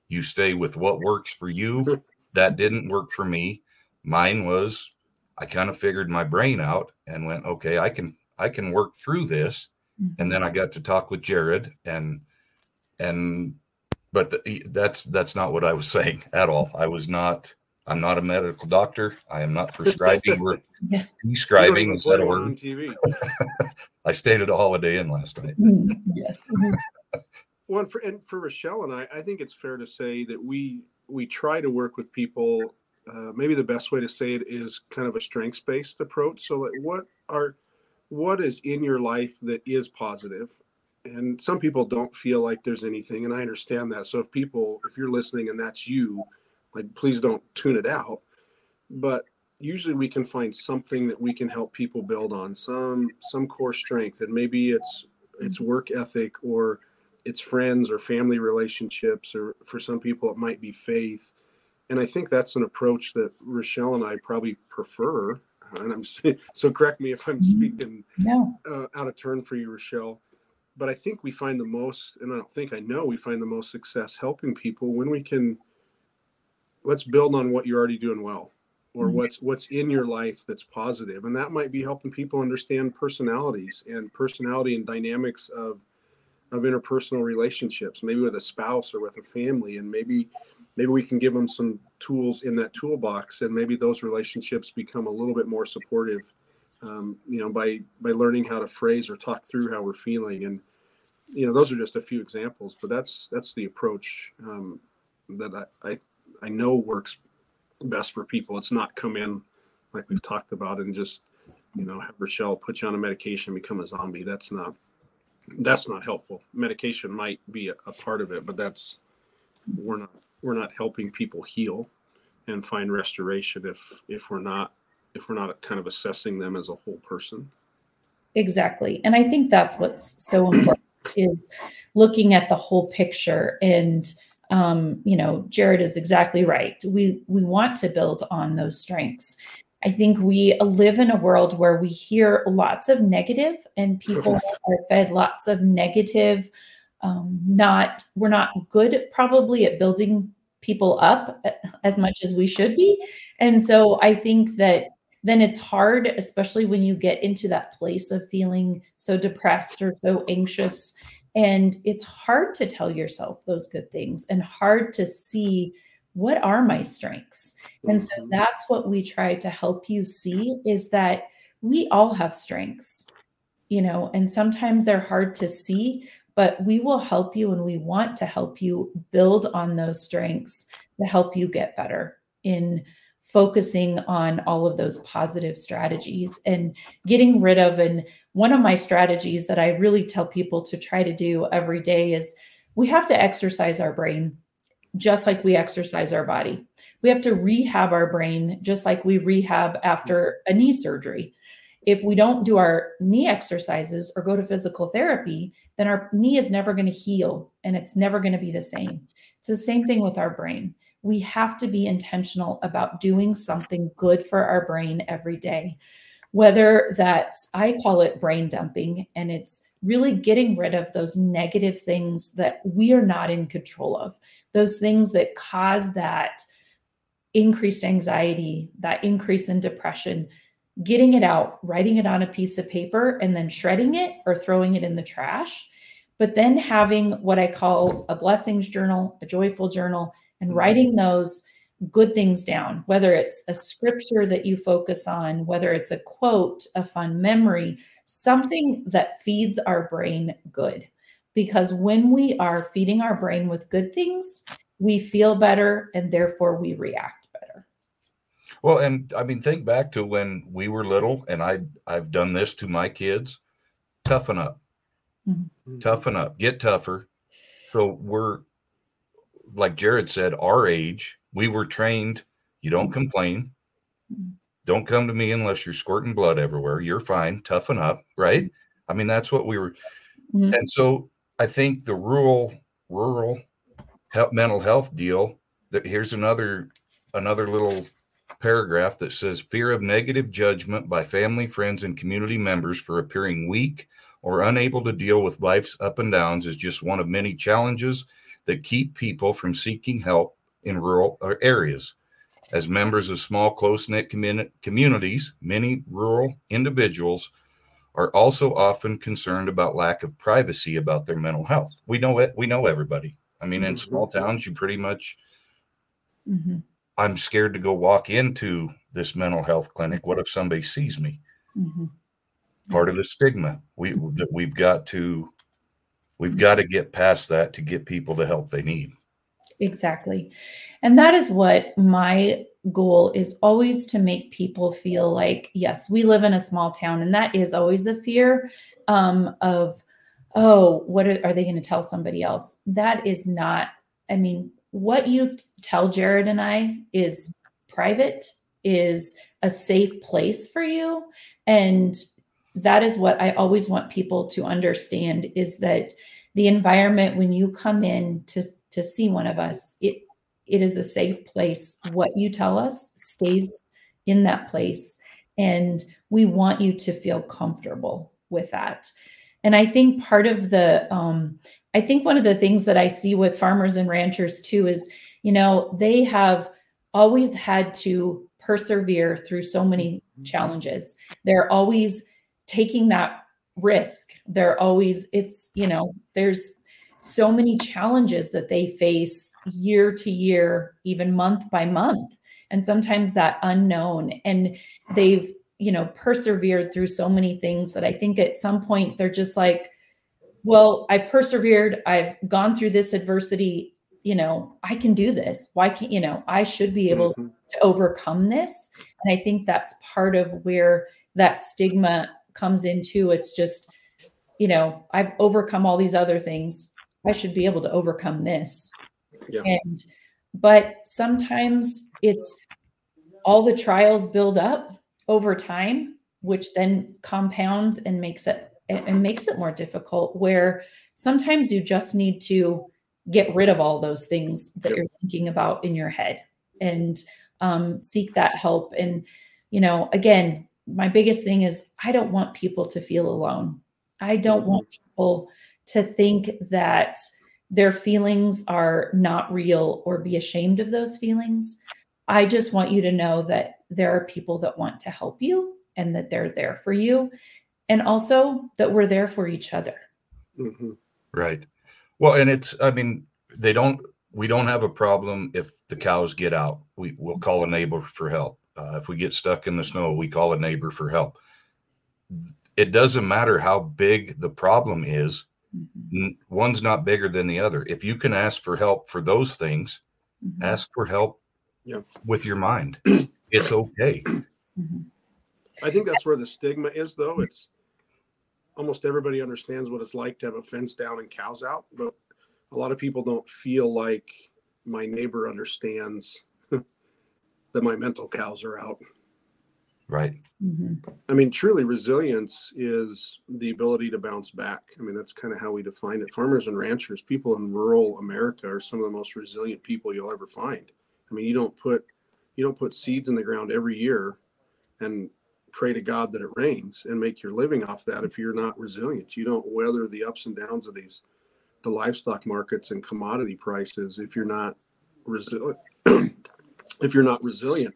you stay with what works for you. That didn't work for me. Mine was, I kind of figured my brain out and went, okay, I can, I can work through this. And then I got to talk with Jared and, and, but the, that's, that's not what I was saying at all. I was not, I'm not a medical doctor. I am not prescribing. We're Yeah. prescribing is that a even play one on word? TV. I stayed at a Holiday Inn last night. Mhm. Yes. Mhm. Well, and for, and for Rachelle and I, I think it's fair to say that we we try to work with people. Uh, maybe the best way to say it is kind of a strengths based approach. So, like, what are what is in your life that is positive? And some people don't feel like there's anything, and I understand that. So, if people, if you're listening and that's you, like, please don't tune it out. But usually, we can find something that we can help people build on some some core strength, and maybe it's it's work ethic or it's friends or family relationships or for some people it might be faith and i think that's an approach that rachelle and i probably prefer and i'm so correct me if i'm speaking No. uh, out of turn for you rachelle but i think we find the most and i don't think i know we find the most success helping people when we can let's build on what you're already doing well or Mhm. what's what's in your life that's positive and that might be helping people understand personalities and personality and dynamics of of interpersonal relationships maybe with a spouse or with a family and maybe maybe we can give them some tools in that toolbox and maybe those relationships become a little bit more supportive um, you know by by learning how to phrase or talk through how we're feeling. And you know those are just a few examples but that's that's the approach um, that I, I i know works best for people. It's not come in like we've talked about and just you know have rachelle put you on a medication become a zombie. That's not that's not helpful medication might be a, a part of it but that's we're not we're not helping people heal and find restoration if if we're not if we're not kind of assessing them as a whole person Exactly. And I think that's what's so important is looking at the whole picture. And um, you know, Jared is exactly right. We we want to build on those strengths. I think we live in a world where we hear lots of negative and people are fed lots of negative. Um, not we're not good probably at building people up as much as we should be. And so I think that then it's hard, especially when you get into that place of feeling so depressed or so anxious. And it's hard to tell yourself those good things and hard to see what are my strengths. And so Mhm. that's what we try to help you see is that we all have strengths, you know, and sometimes they're hard to see, but we will help you and we want to help you build on those strengths to help you get better in focusing on all of those positive strategies and getting rid of and one of my strategies that I really tell people to try to do every day is we have to exercise our brain just like we exercise our body. We have to rehab our brain just like we rehab after a knee surgery. If we don't do our knee exercises or go to physical therapy, then our knee is never going to heal and it's never going to be the same. It's the same thing with our brain. We have to be intentional about doing something good for our brain every day. Whether that's, I call it brain dumping, and it's really getting rid of those negative things that we are not in control of, those things that cause that increased anxiety, that increase in depression, getting it out, writing it on a piece of paper, and then shredding it or throwing it in the trash. But then having what I call a blessings journal, a joyful journal, and mm-hmm. writing those good things down, whether it's a scripture that you focus on, whether it's a quote, a fun memory, something that feeds our brain good. Because when we are feeding our brain with good things, we feel better and therefore we react better. Well, and I mean, think back to when we were little, and I I've done this to my kids. Toughen up. Mhm. Toughen up, get tougher. So we're like Jared said, our age, we were trained. You don't complain. Mhm. Don't come to me unless you're squirting blood everywhere. You're fine. Toughen up, right? I mean, that's what we were. Mhm. And so I think the rural rural health, mental health deal. That here's another another little paragraph that says fear of negative judgment by family, friends, and community members for appearing weak or unable to deal with life's up and downs is just one of many challenges that keep people from seeking help in rural uh, areas. As members of small, close knit communities, many rural individuals are also often concerned about lack of privacy about their mental health. We know it, we know everybody. I mean, in small towns, you pretty much, Mhm. I'm scared to go walk into this mental health clinic. What if somebody sees me? Mhm. Part of the stigma we that we've got to we've got to get past that to get people the help they need. Exactly. And that is what my goal is always to make people feel like, yes, we live in a small town. And that is always a fear um, of, oh, what are, are they going to tell somebody else? That is not, I mean, what you t- tell Jared and I is private, is a safe place for you. And that is what I always want people to understand is that the environment when you come in to to see one of us it it is a safe place. What you tell us stays in that place and we want you to feel comfortable with that. And i think part of the um, i think one of the things that i see with farmers and ranchers too is you know they have always had to persevere through so many challenges. They're always taking that risk. They're always it's you know there's so many challenges that they face year to year even month by month and sometimes that unknown. And they've you know persevered through so many things that i think at some point they're just like well i've persevered. I've gone through this adversity. You know i can do this. Why can't you know i should be able Mhm. to overcome this. And i think that's part of where that stigma comes into it's just you know i've overcome all these other things i should be able to overcome this Yeah. and but sometimes it's all the trials build up over time which then compounds and makes it and makes it more difficult where sometimes you just need to get rid of all those things that Yep. you're thinking about in your head and um, seek that help and you know again my biggest thing is i don't want people to feel alone i don't want people to think that their feelings are not real or be ashamed of those feelings i just want you to know that there are people that want to help you and that they're there for you and also that we're there for each other Mhm. Right. Well, and it's, I mean, they don't, we don't have a problem if the cows get out. We, We will call a neighbor for help. Uh, if we get stuck in the snow, we call a neighbor for help. It doesn't matter how big the problem is. Mhm. N- One's not bigger than the other. If you can ask for help for those things, Mhm. ask for help Yeah. with your mind. It's okay. Mhm. I think that's where the stigma is, though. It's almost everybody understands what it's like to have a fence down and cows out, but a lot of people don't feel like my neighbor understands that my mental cows are out. Right. Mhm. I mean, truly, resilience is the ability to bounce back. I mean, that's kind of how we define it. Farmers and ranchers, people in rural America, are some of the most resilient people you'll ever find. I mean, you don't put you don't put seeds in the ground every year and pray to God that it rains and make your living off that if you're not resilient. You don't weather the ups and downs of these the livestock markets and commodity prices if you're not resilient. if you're not resilient.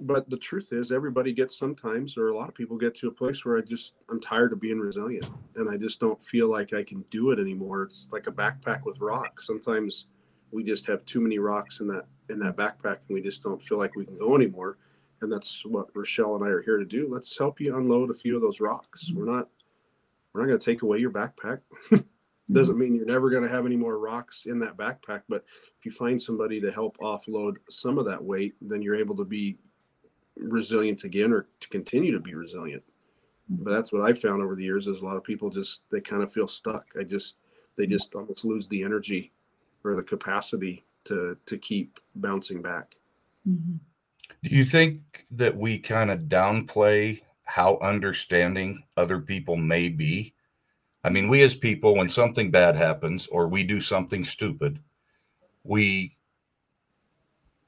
But the truth is everybody gets sometimes or a lot of people get to a place where i just i'm tired of being resilient and i just don't feel like i can do it anymore. It's like a backpack with rocks. Sometimes we just have too many rocks in that in that backpack and we just don't feel like we can go anymore. And that's what rachelle and i are here to do. Let's help you unload a few of those rocks. We're not we're not going to take away your backpack doesn't mean you're never going to have any more rocks in that backpack but if you find somebody to help offload some of that weight then you're able to be resilient again or to continue to be resilient but that's what I found over the years is a lot of people just they kind of feel stuck. I just they just almost lose the energy or the capacity to to keep bouncing back. Mm-hmm. Do you think that we kind of downplay how understanding other people may be? I mean, we as people, when something bad happens or we do something stupid, we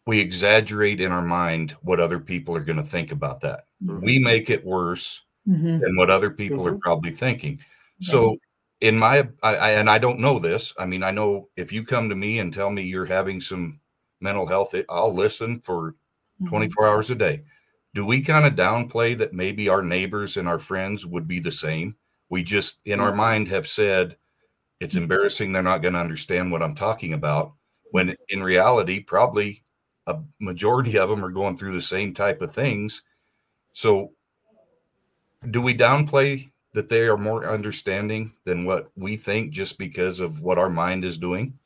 we exaggerate in our mind what other people are going to think about that. Mm-hmm. We make it worse mm-hmm. than what other people mm-hmm. are probably thinking. So, in my, I, I, and I don't know this. I mean, I know if you come to me and tell me you're having some mental health, I'll listen for mm-hmm. 24 hours a day. Do we kind of downplay that maybe our neighbors and our friends would be the same? We just, in our mm-hmm. mind, have said it's mm-hmm. embarrassing. They're not going to understand what I'm talking about. When in reality, probably a majority of them are going through the same type of things. So, do we downplay that they are more understanding than what we think just because of what our mind is doing?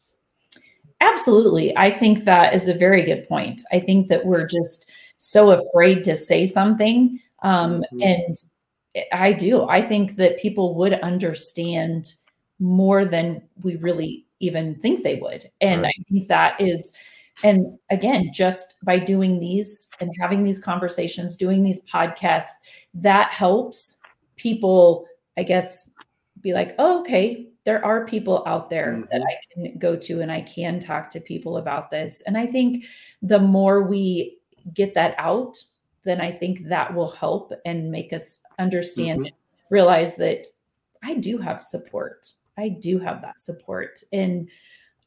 Absolutely. I think that is a very good point. I think that we're just so afraid to say something. Um, mm-hmm. And I do. I think that people would understand more than we really even think they would. And right. I think that is and again, just by doing these and having these conversations, doing these podcasts, that helps people, I guess, be like, oh, okay, there are people out there mm-hmm. that I can go to and I can talk to people about this. And I think the more we get that out, then I think that will help and make us understand, mm-hmm. realize that I do have support. I do have that support. And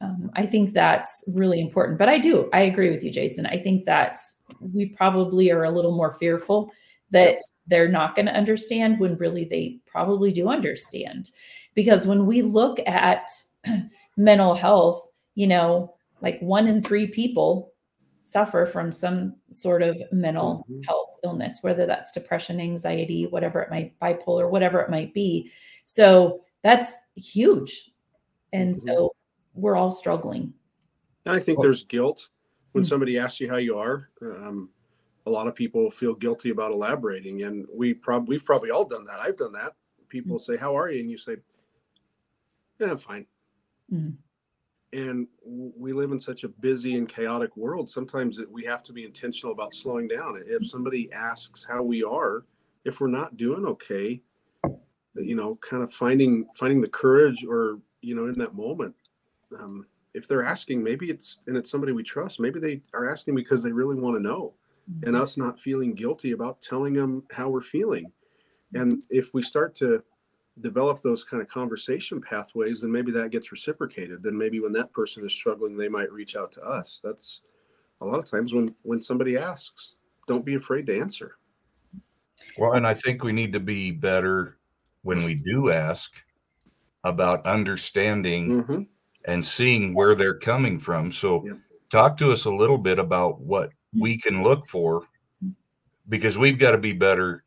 um, I think that's really important. But I do, I agree with you, Jason. I think that's we probably are a little more fearful that they're not going to understand when really they probably do understand. Because when we look at mental health, you know, like one in three people suffer from some sort of mental mm-hmm. health illness, whether that's depression, anxiety, whatever it might, bipolar, whatever it might be. So that's huge. And mm-hmm. so we're all struggling. And I think there's guilt when mm-hmm. somebody asks you how you are. Um, a lot of people feel guilty about elaborating, and we prob- we've probably all done that. I've done that. People mm-hmm. say, "How are you?" and you say, "Yeah, I'm fine." Mm-hmm. And we live in such a busy and chaotic world. Sometimes we have to be intentional about slowing down. If somebody asks how we are, if we're not doing okay, you know, kind of finding finding the courage, or you know, in that moment, um, if they're asking, maybe it's and it's somebody we trust. Maybe they are asking because they really want to know, mm-hmm. and us not feeling guilty about telling them how we're feeling. And if we start to develop those kind of conversation pathways, then maybe that gets reciprocated. Then maybe when that person is struggling, they might reach out to us. That's a lot of times when when somebody asks, don't be afraid to answer. Well, and I think we need to be better when we do ask about understanding mm-hmm and seeing where they're coming from. So, yeah. talk to us a little bit about what we can look for because we've got to be better,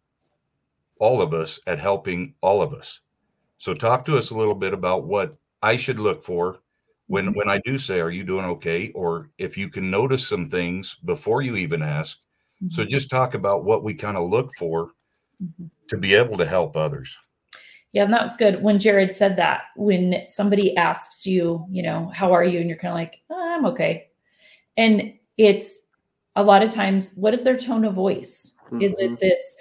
all of us, at helping all of us. So, talk to us a little bit about what I should look for when mm-hmm. when I do say, "Are you doing okay?" or if you can notice some things before you even ask. Mm-hmm. So, just talk about what we kind of look for mm-hmm. to be able to help others. Yeah, and that's good. When Jared said that, when somebody asks you, you know, how are you? And you're kind of like, oh, I'm okay. And it's a lot of times, what is their tone of voice? Mm-hmm. Is it mm-hmm. this,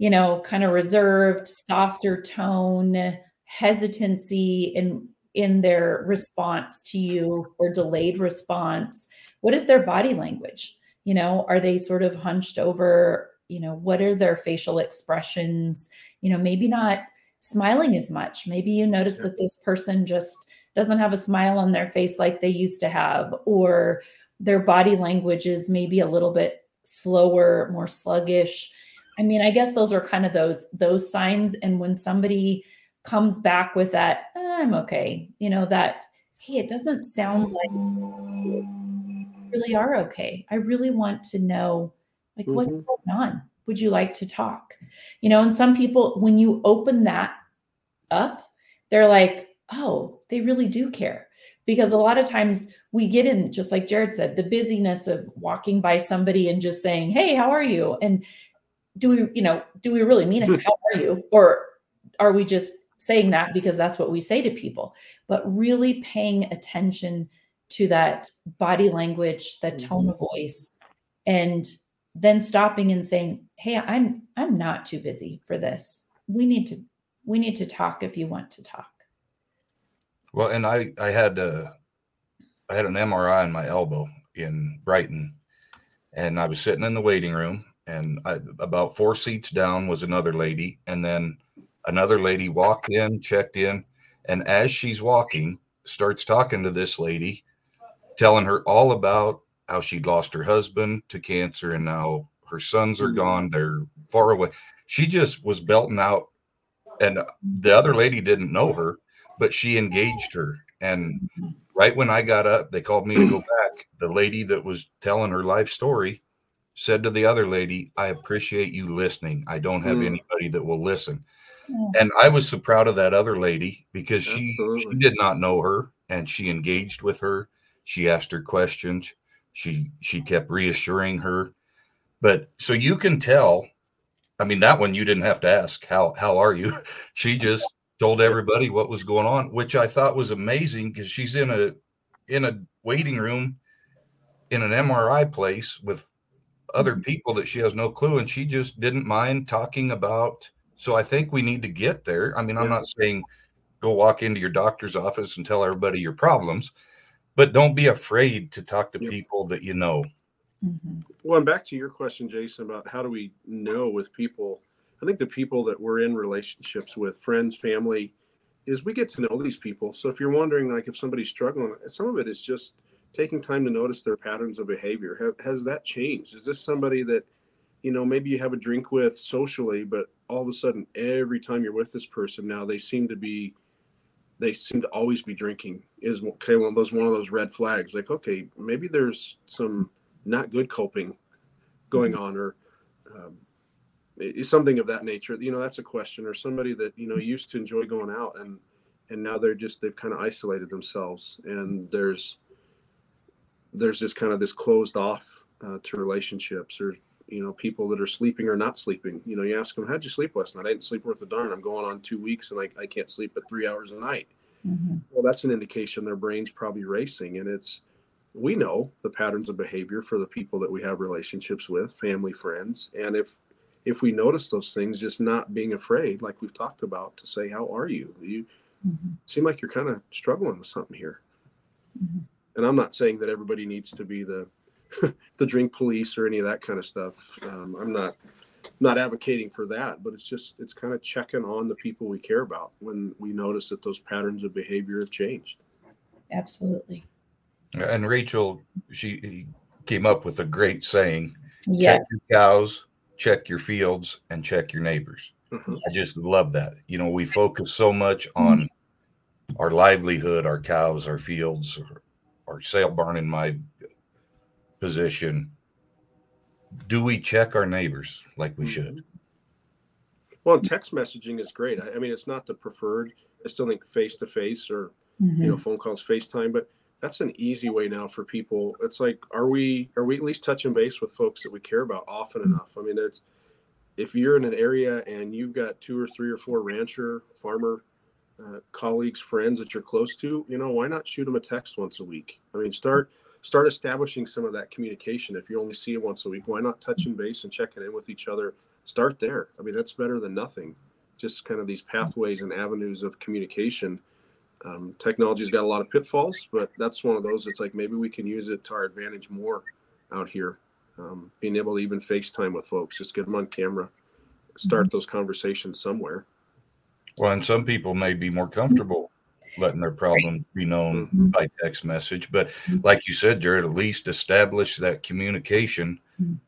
you know, kind of reserved, softer tone, hesitancy in in their response to you or delayed response? What is their body language? You know, are they sort of hunched over? You know, what are their facial expressions? You know, maybe not smiling as much. Maybe you notice that this person just doesn't have a smile on their face like they used to have, or their body language is maybe a little bit slower, more sluggish. I mean, I guess those are kind of those those signs. And when somebody comes back with that, eh, I'm okay, you know, that hey, it doesn't sound like you really are okay. I really want to know like mm-hmm. what's going on would you like to talk? You know, and some people, when you open that up, they're like, oh, they really do care. Because a lot of times we get in, just like Jared said, the busyness of walking by somebody and just saying, hey, how are you? And do we, you know, do we really mean it? How are you? Or are we just saying that because that's what we say to people? But really paying attention to that body language, the tone of voice, and then stopping and saying, "Hey, I'm I'm not too busy for this. We need to we need to talk if you want to talk." Well, and I I had uh, I had an MRI on my elbow in Brighton, and I was sitting in the waiting room, and I, about four seats down was another lady, and then another lady walked in, checked in, and as she's walking, starts talking to this lady, telling her all about how she'd lost her husband to cancer and now her sons are mm-hmm. gone, they're far away. She just was belting out, and the other lady didn't know her, but she engaged her. And mm-hmm. right when I got up, they called me to go back. The lady that was telling her life story said to the other lady, I appreciate you listening. I don't have Mm. anybody that will listen. Yeah. And I was so proud of that other lady because she, she did not know her and she engaged with her. She asked her questions. She she kept reassuring her. But so you can tell, I mean, that one you didn't have to ask, how how are you? She just told everybody what was going on, which I thought was amazing because she's in a in a waiting room in an MRI place with other people that she has no clue and she just didn't mind talking about so i think we need to get there i mean i'm Yeah. not saying go walk into your doctor's office and tell everybody your problems but don't be afraid to talk to Yep. people that you know Mhm. Well, and back to your question, Jason, about how do we know with people? I think the people that we're in relationships with, friends, family, is we get to know these people. So if you're wondering, like, if somebody's struggling, some of it is just taking time to notice their patterns of behavior. Have, has that changed? Is this somebody that, you know, maybe you have a drink with socially, but all of a sudden, every time you're with this person now, they seem to be, they seem to always be drinking. Is okay one of those one of those red flags? Like, okay, maybe there's some not good coping going on or um, something of that nature you know that's a question or somebody that you know used to enjoy going out and and now they're just they've kind of isolated themselves and there's there's this kind of this closed off uh, to relationships or you know people that are sleeping or not sleeping you know you ask them how'd you sleep last night i didn't sleep worth a darn i'm going on two weeks and I, I can't sleep at three hours a night Mhm. well that's an indication their brain's probably racing and it's we know the patterns of behavior for the people that we have relationships with family friends and if if we notice those things just not being afraid like we've talked about to say how are you you Mhm. seem like you're kind of struggling with something here Mhm. And i'm not saying that everybody needs to be the the drink police or any of that kind of stuff um, i'm not not advocating for that but it's just it's kind of checking on the people we care about when we notice that those patterns of behavior have changed Absolutely. and rachel she came up with a great saying check your cows check your fields and check your neighbors Mhm. I just love that. You know, we focus so much on our livelihood, our cows, our fields, our, our sale barn in my position. Do we check our neighbors like we should? Well, text messaging is great. I, I mean, it's not the preferred. I still think face to face or Mhm. you know phone calls, FaceTime, but that's an easy way now for people. It's like, are we are we at least touching base with folks that we care about often enough? I mean, it's if you're in an area and you've got two or three or four rancher, farmer uh, colleagues, friends that you're close to, you know, why not shoot them a text once a week? I mean, start start establishing some of that communication. If you only see it once a week, why not touching base and checking in with each other? Start there. I mean, that's better than nothing. Just kind of these pathways and avenues of communication. Um, technology's got a lot of pitfalls, but that's one of those. It's like maybe we can use it to our advantage more out here. Um, being able to even FaceTime with folks, just get them on camera, start those conversations somewhere. Well, and some people may be more comfortable letting their problems be known Mhm. by text message. But like you said, Jared, at least establish that communication. Mhm.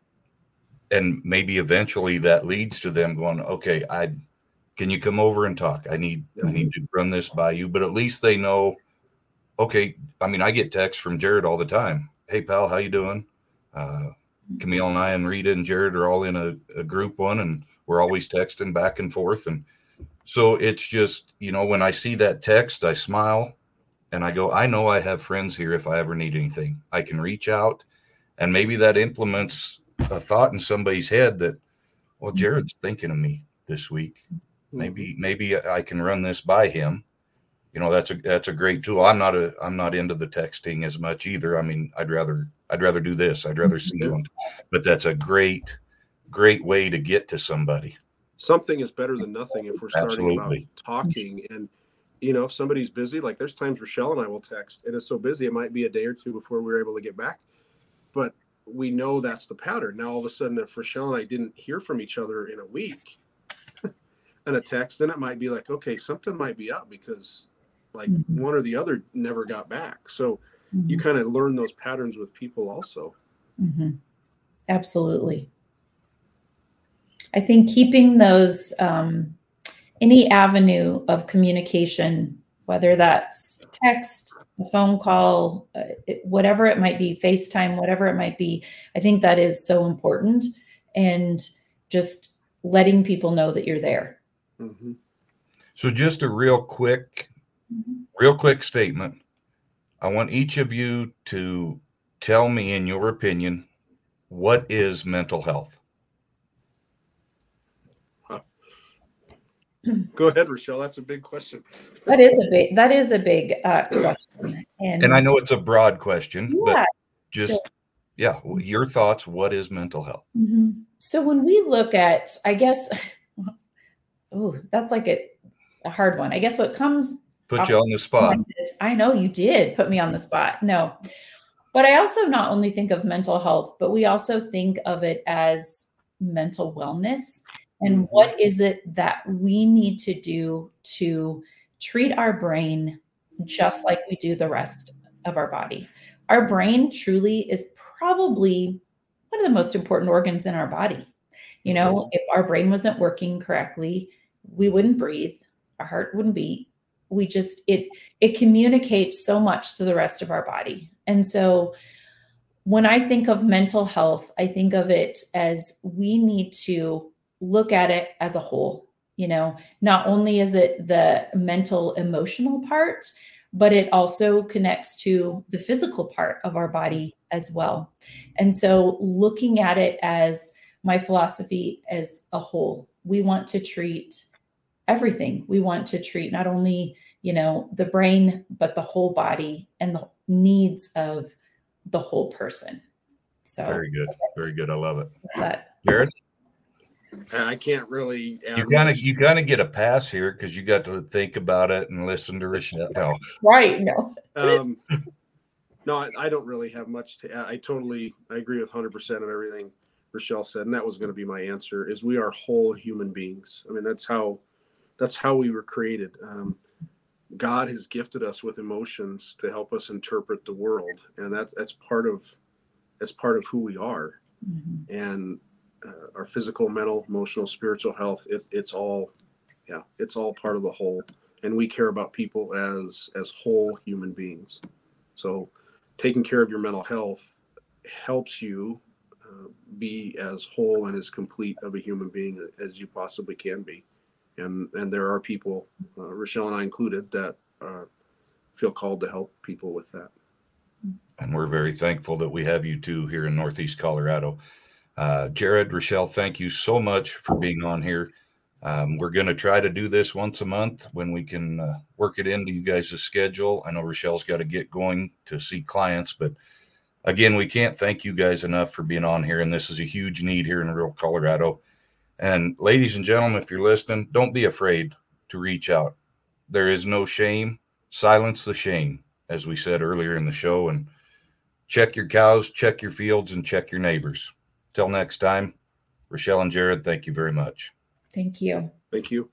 And maybe eventually that leads to them going, okay, I can you come over and talk? I need I need to run this by you. But at least they know, okay. I mean, I get texts from Jared all the time. Hey pal, how you doing? Uh, Camille and I and Rita and Jared are all in a, a group one and we're always texting back and forth. And so it's just, you know, when I see that text, I smile and I go, I know I have friends here if I ever need anything. I can reach out and maybe that implements a thought in somebody's head that, well, mm-hmm. Jared's thinking of me this week. Maybe mm-hmm. maybe I can run this by him. You know, that's a that's a great tool. I'm not a I'm not into the texting as much either. I mean, I'd rather I'd rather do this. I'd rather mm-hmm. see you. But that's a great great way to get to somebody. Something is better than nothing if we're starting Absolutely. about talking and you know if somebody's busy like there's times rachelle and i will text and it's so busy it might be a day or two before we're able to get back but we know that's the pattern now all of a sudden if rachelle and i didn't hear from each other in a week and a text then it might be like okay something might be up because like Mhm. one or the other never got back so you kind of learn those patterns with people also Mhm. Absolutely. I think keeping those, um, any avenue of communication, whether that's text, a phone call, uh, it- whatever it might be, FaceTime, whatever it might be, I think that is so important. And just letting people know that you're there. hmm So just a real quick real quick statement. I want each of you to tell me in your opinion what is mental health? go ahead rachelle that's a big question That is a big, that is a big uh, question. And, And I know it's a broad question, yeah, but just so- yeah, your thoughts, what is mental health? Mhm. So when we look at, I guess, oh, that's like a, a hard one. I guess what comes, Put you on the spot. I know you did put me on the spot. No, but I also not only think of mental health, but we also think of it as mental wellness. And Mhm. what is it that we need to do to treat our brain just like we do the rest of our body? Our brain truly is probably one of the most important organs in our body. You know, if our brain wasn't working correctly, we wouldn't breathe, our heart wouldn't beat. We just it it communicates so much to the rest of our body. And so when I think of mental health, I think of it as we need to look at it as a whole. You know, not only is it the mental emotional part, but it also connects to the physical part of our body as well. And so looking at it as my philosophy as a whole, we want to treat everything. We want to treat not only, you know, the brain, but the whole body and the needs of the whole person. So Very good. Very good. I love it. that Jared, and i can't really you kind of you kind of get a pass here because you got to think about it and listen to Rachelle. No, right. No. um, no, I, I don't really have much to add. I totally, I agree with 100% of everything Rachelle said, and that was going to be my answer. Is we are whole human beings. I mean, that's how, that's how we were created. Um, God has gifted us with emotions to help us interpret the world, and that's that's part of, that's part of who we are. Mhm. And uh, our physical, mental, emotional, spiritual health, it's it's all, yeah, it's all part of the whole. And we care about people as as whole human beings. So, taking care of your mental health helps you uh, be as whole and as complete of a human being as you possibly can be. And and there are people, uh, Rachelle and I included, that feel called to help people with that. and we're very thankful that we have you two here in Northeast Colorado. Uh, Jared, Rachelle, thank you so much for being on here. Um, we're going to try to do this once a month when we can uh, work it into you guys' schedule. I know Rachelle's got to get going to see clients, but again, we can't thank you guys enough for being on here. And this is a huge need here in rural Colorado. And ladies and gentlemen, if you're listening, don't be afraid to reach out. There is no shame. Silence the shame, as we said earlier in the show. And check your cows, check your fields, and check your neighbors. Till next time, Rachelle and Jared, thank you very much. Thank you. Thank you.